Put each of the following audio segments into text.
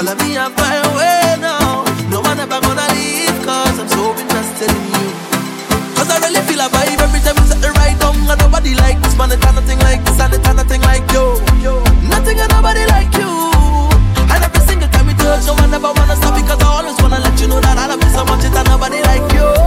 Follow me and find way now. No one ever gonna leave, cause I'm so invested in you. Cause I really feel a vibe every time you set the right down. And nobody like this man, it's nothing like this, and it's nothing like you. Nothing and nobody like you. And every single time we touch, no one ever wanna stop because I always wanna let you know that I love you so much, it's nobody like you.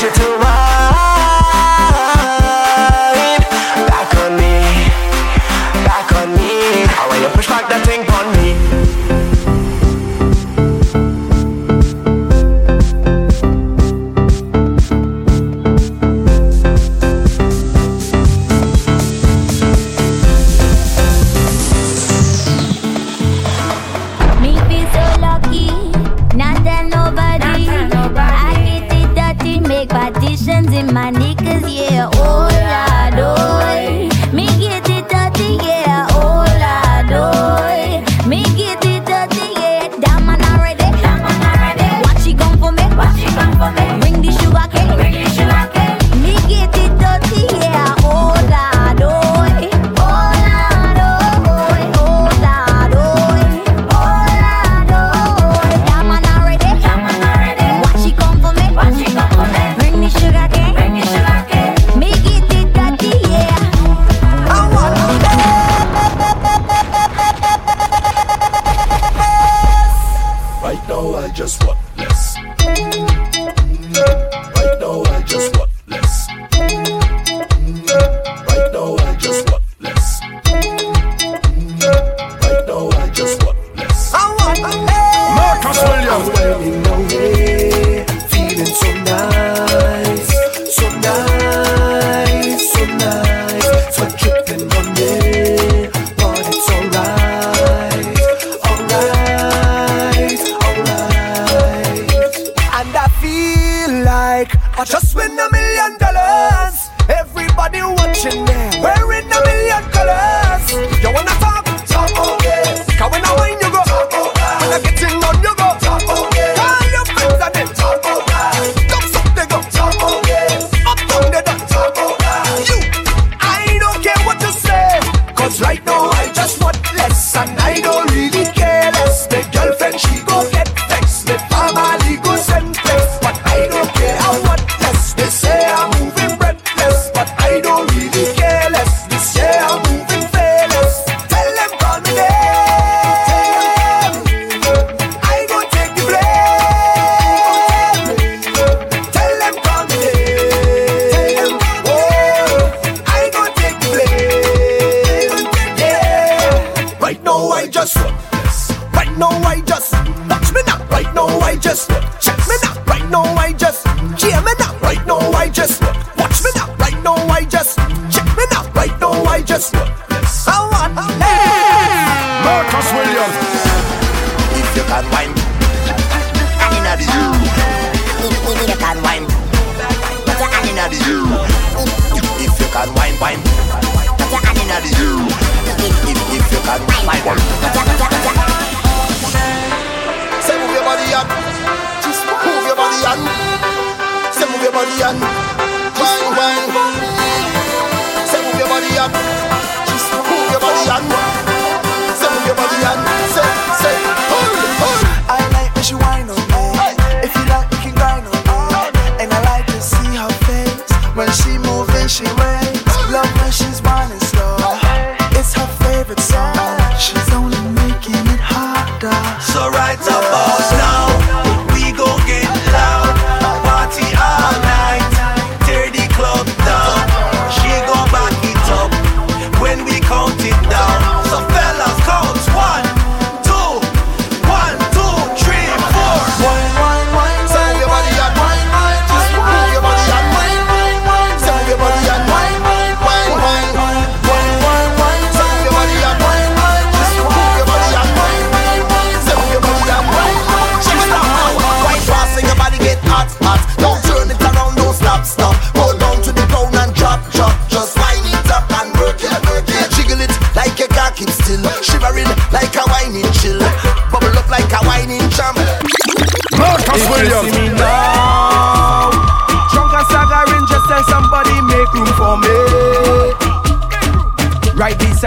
you do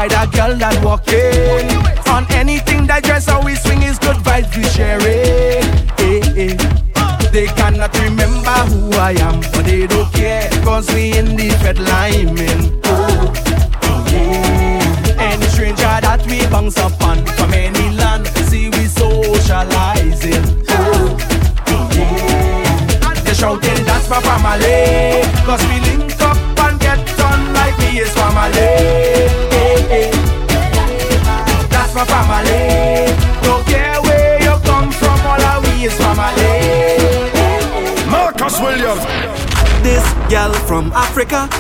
alongside a girl that walking. On anything that dress how we swing is good vibes we share. Hey, eh, eh. hey. They cannot remember who I am, but they don't care, cause we in the fed line. Oh, yeah. Any stranger that we bounce upon from any land, see we socializing. Oh, yeah. They shouting, that's my family, cause we link up and get on like me is family.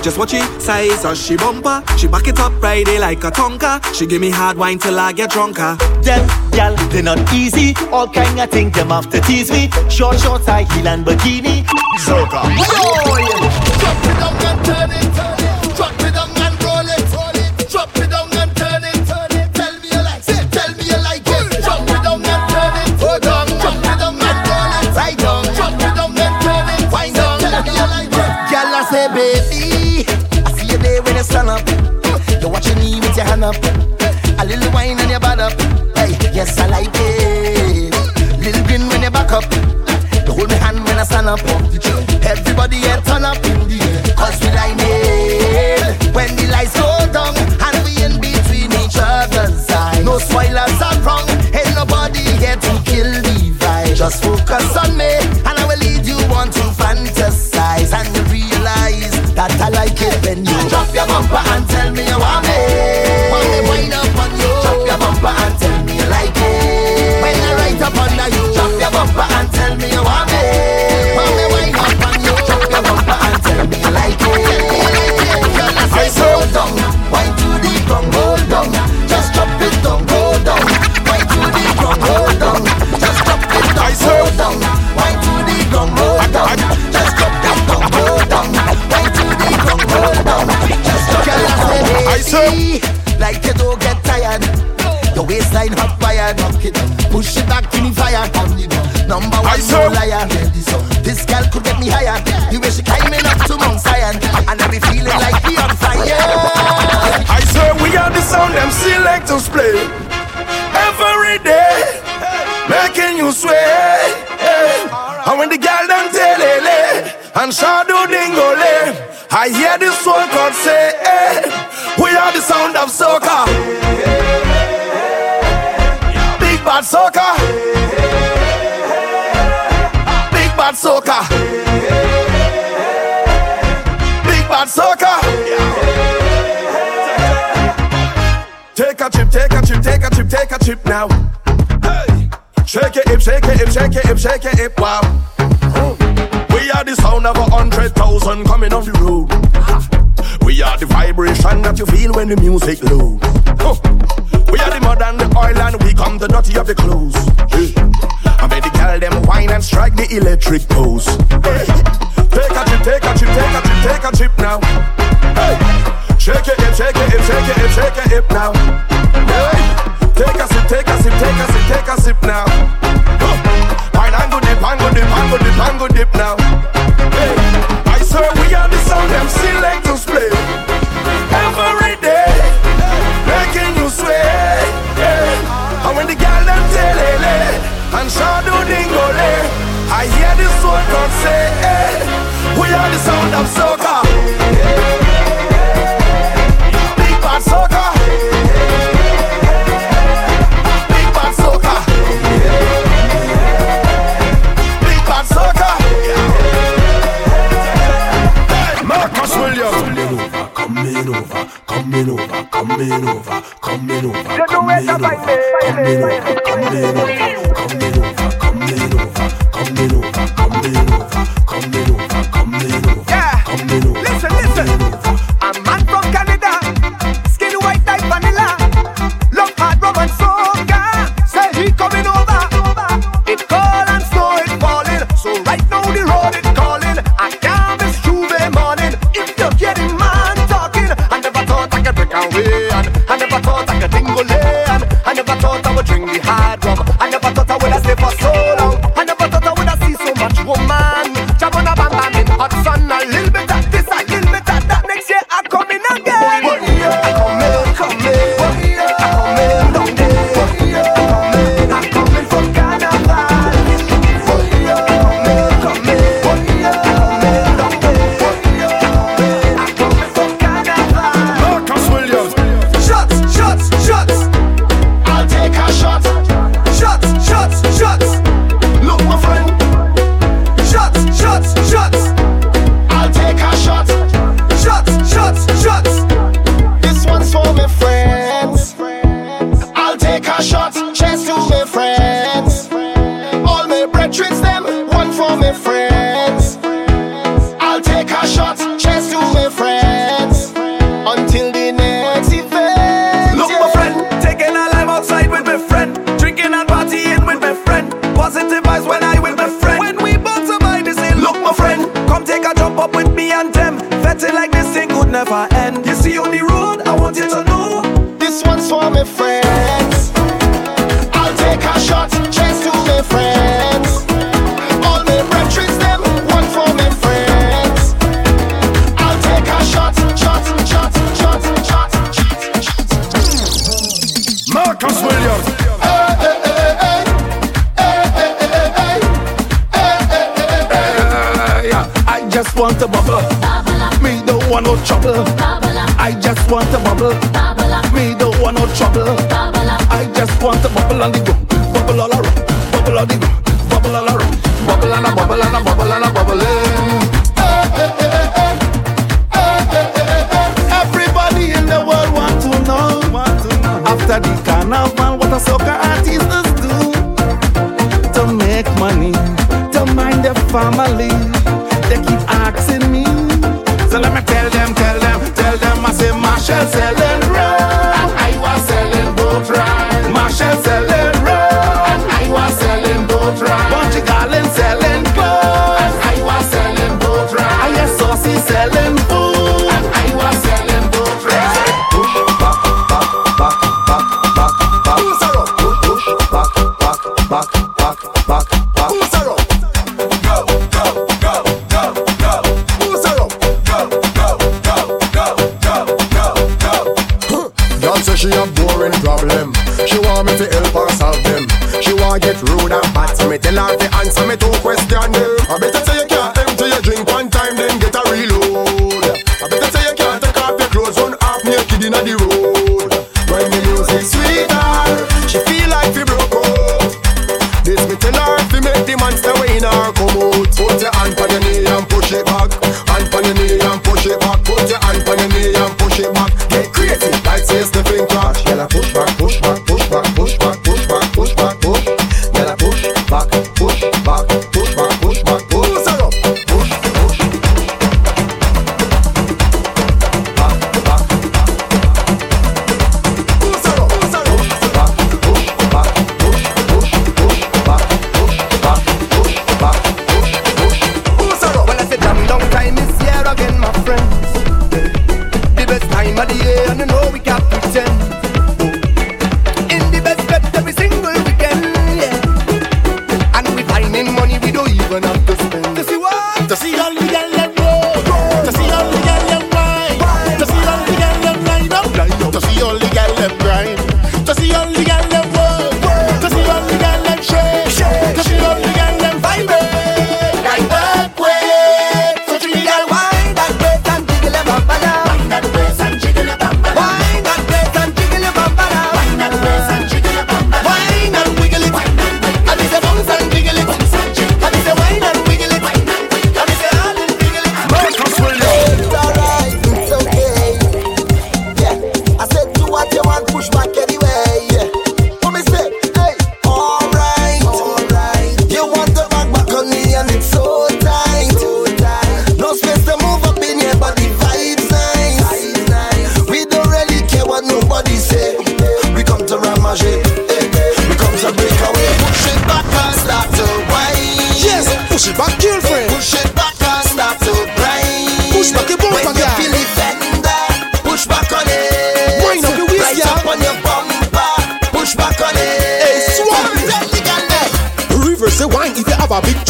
Just watch it, size as she bumper. She back it up Friday like a tonka. She give me hard wine till I get drunker. Them gal, they not easy. All kind of things them have to tease me. Short shorts, high heel and bikini. Zoka. Boy, drop it down and turn it, turn it. Drop it down and roll it, roll it. Drop it down hand up. A little wine and your butt up. Hey, yes, I like it. Little grin when you back up. You hold my hand when I stand up. Everybody here turn up in the air. Cause we like it. When the lights go down and we in between each other's eyes. No spoilers are wrong. Ain't nobody here to kill the vibe. Just focus on me and I will lead you on to fantasize and you realize that I like it when you drop your bumper and tell me bad soca. Big bad soca. Take a chip, take a chip, take a chip, take a chip now. Hey. Shake it, hip, shake it, hip, shake it, hip, shake it, hip, wow. We are the sound of a hundred thousand coming off the road. We are the vibration that you feel when the music loads. We are the mud and the oil and we come the dirty of the clothes. I bet the girl them whine and strike the electric pose. Hey. Take a chip, take a chip, take a chip, take a chip now. Hey. Shake it, shake it, shake it, shake it, shake now. Hey. Take a sip, take a sip, take a sip, take a sip now. Wine and go dip, and go dip, and go dip, and go dip now. Hey. I swear we are the sound them selectors play. say, hey, we are the sound of soca. Big bad soca. Big bad Marcus Williams. Coming over, coming over, coming over, coming over, coming over. want a bubble. bubble up. Me don't want no trouble. Bubble up. I just want a bubble on the go.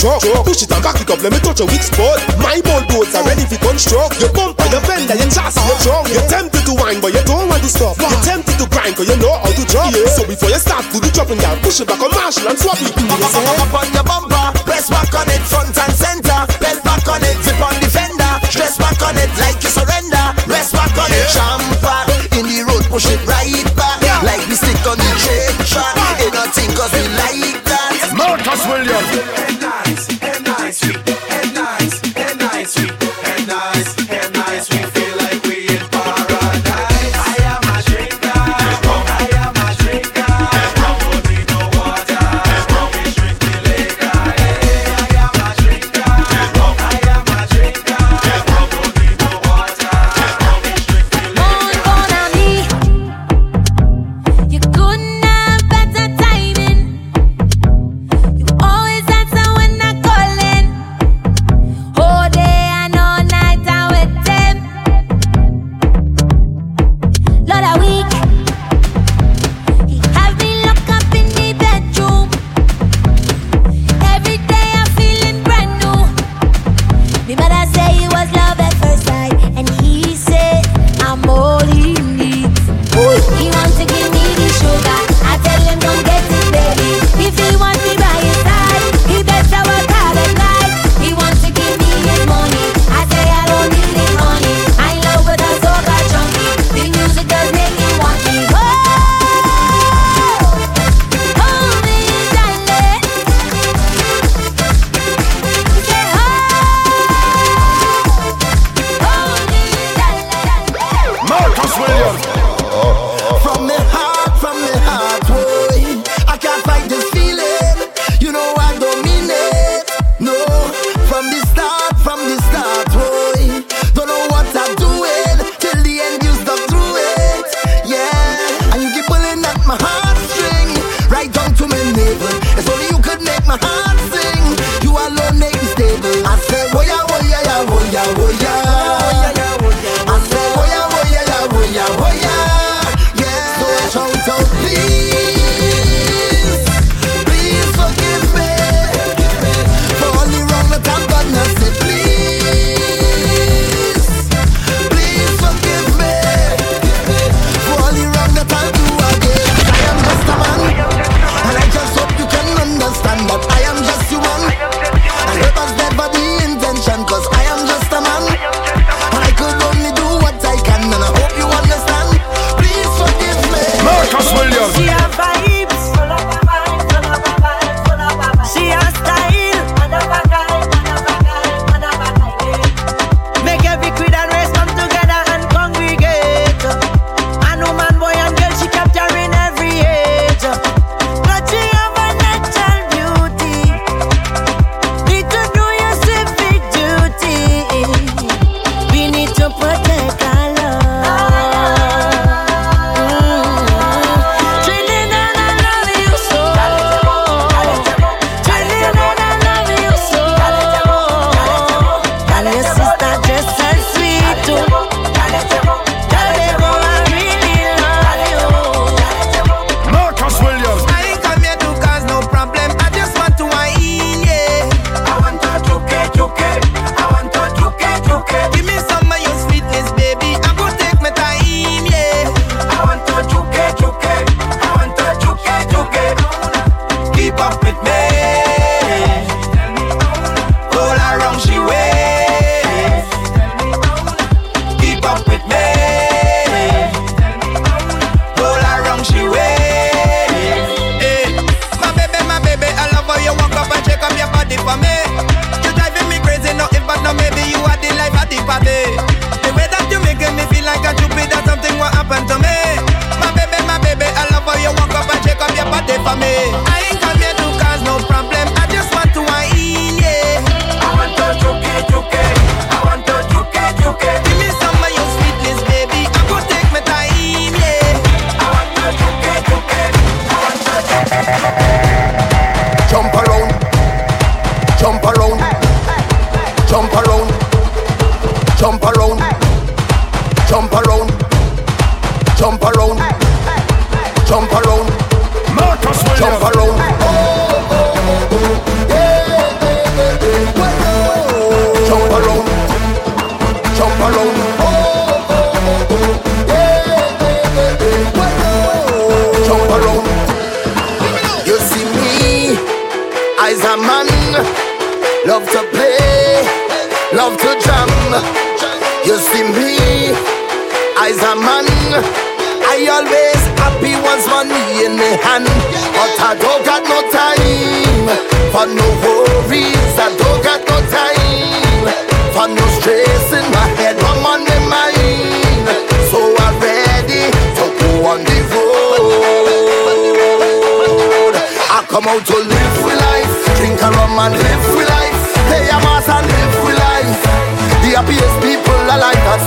truck. Push it and back it up, let me touch a weak spot. My bulldogs are ready for construct. Your bumper, your fender, your chassis, your trunk. You're tempted to whine, but you don't want to stop. You're tempted to grind, cause you know how to drop. Yeah. So before you start, to the dropping down. Push it back on Marshall and swap it. Mm, yes, eh? Up on your bumper, press back on it, front and center. Press back on it, zip on the fender. Dress back on it like you surrender. Press back on it, champer. In the road, push it right back. Like we stick on the train track. Ah. Ain't nothing cause we like that. Marcus Williams.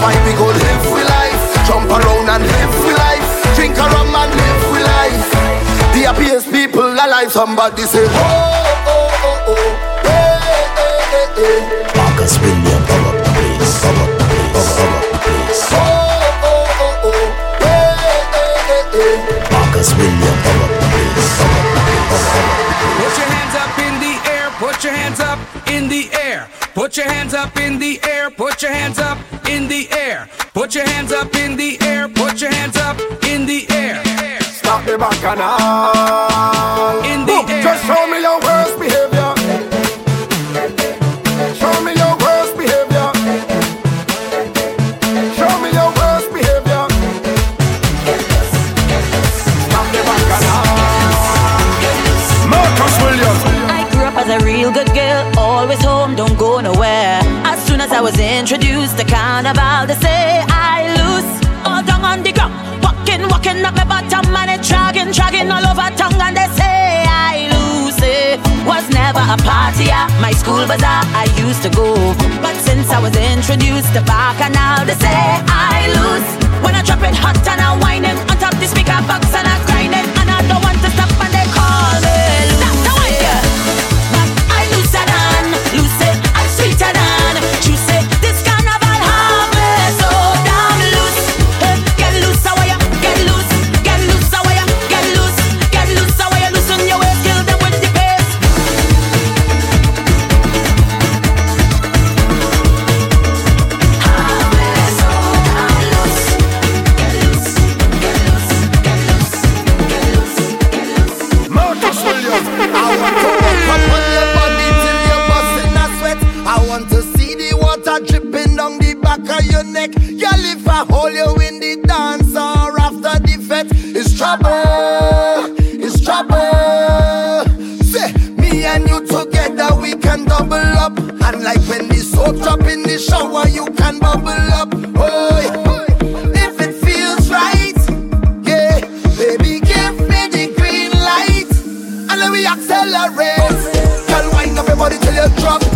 fight, we go live with life. Jump around and live with life. Drink a rum and live with life. The happiest people alive. Somebody say, oh, oh, oh, oh, hey, hey, hey, hey. Put your hands up in the air, put your hands up in the air. Put your hands up in the air, put your hands up in the air. Stop the bacchanal. a party at my school bazaar. I used to go, but since I was introduced to Bacchanal, they say I lose. When I drop it hot and I whine him on top the speaker box and I and you together, we can double up. And like when the soap drop in the shower, you can bubble up. Oh, if it feels right, yeah, baby, give me the green light, and then we accelerate. Girl, wind up your body till you drop.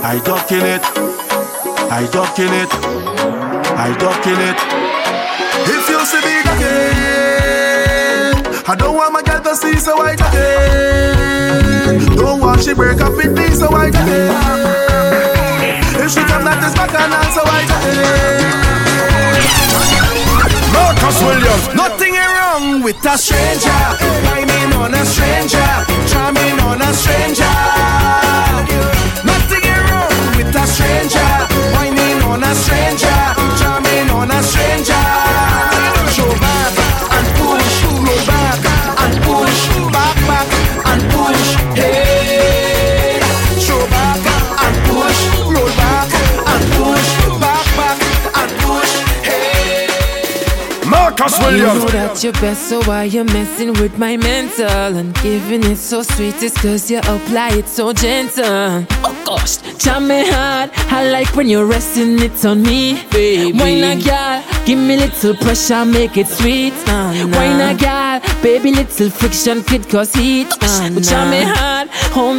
I duck in it. I duck in it. I duck in it. If you see me ducking, I don't want my girl to see, so I ducking. Don't want she break up with me, so I ducking. If she come that is back and so I ducking. Marcus Williams, nothing wrong with a stranger. Climbing on a stranger, charming on a stranger. With a stranger. Whining on a stranger. Charming on a stranger. Show back and push. Roll back and push. Back, back and push. Hey. Show back and push. Roll back and push. Back, back and push. Hey. Marcus You know that you're best, so why you messing with my mental and giving it so sweet? It's cause you apply it so gentle. Oh jam me hard. I like when you're resting it on me, baby. Why not, girl? Give me little pressure, make it sweet. Nah, nah. Why not, girl? Baby, little friction could cause heat. Nah, nah. Me hard,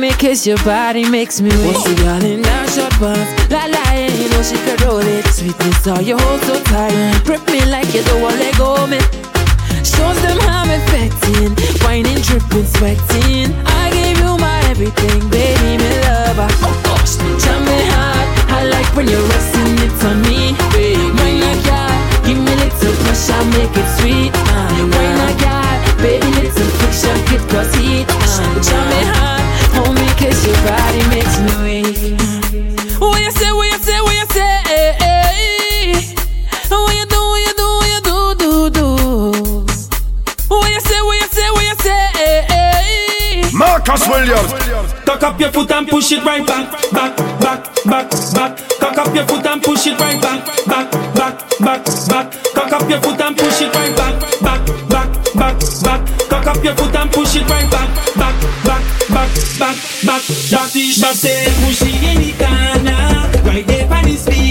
me cause your body makes me weak. See, girl, in that short pants, la la, yeah, you know she could roll it. Sweetness, all you hold so tight. Grip me like you don't want let go me. Shows them how I'm affecting, whining, dripping, sweating. I gave you my everything, baby, me lover. Oh gosh, jam me hard. I like when you're resting it on me, baby. Why not, girl? Give me a little pressure, make it sweet. Uh, why not, girl? Baby, little friction, could cause heat. Jam me hard, hold me, cause your body makes me eh. Williams. Cock up your foot and push it right back, back, back, back, back. Cock up your foot and push it right back, back, back, back, back. Cock up your foot and push it right back, back, back, back, back. Cock up your foot and push it right back, back, back, back, back, back. Dirty, she say, push it in the corner, right there on the speaker.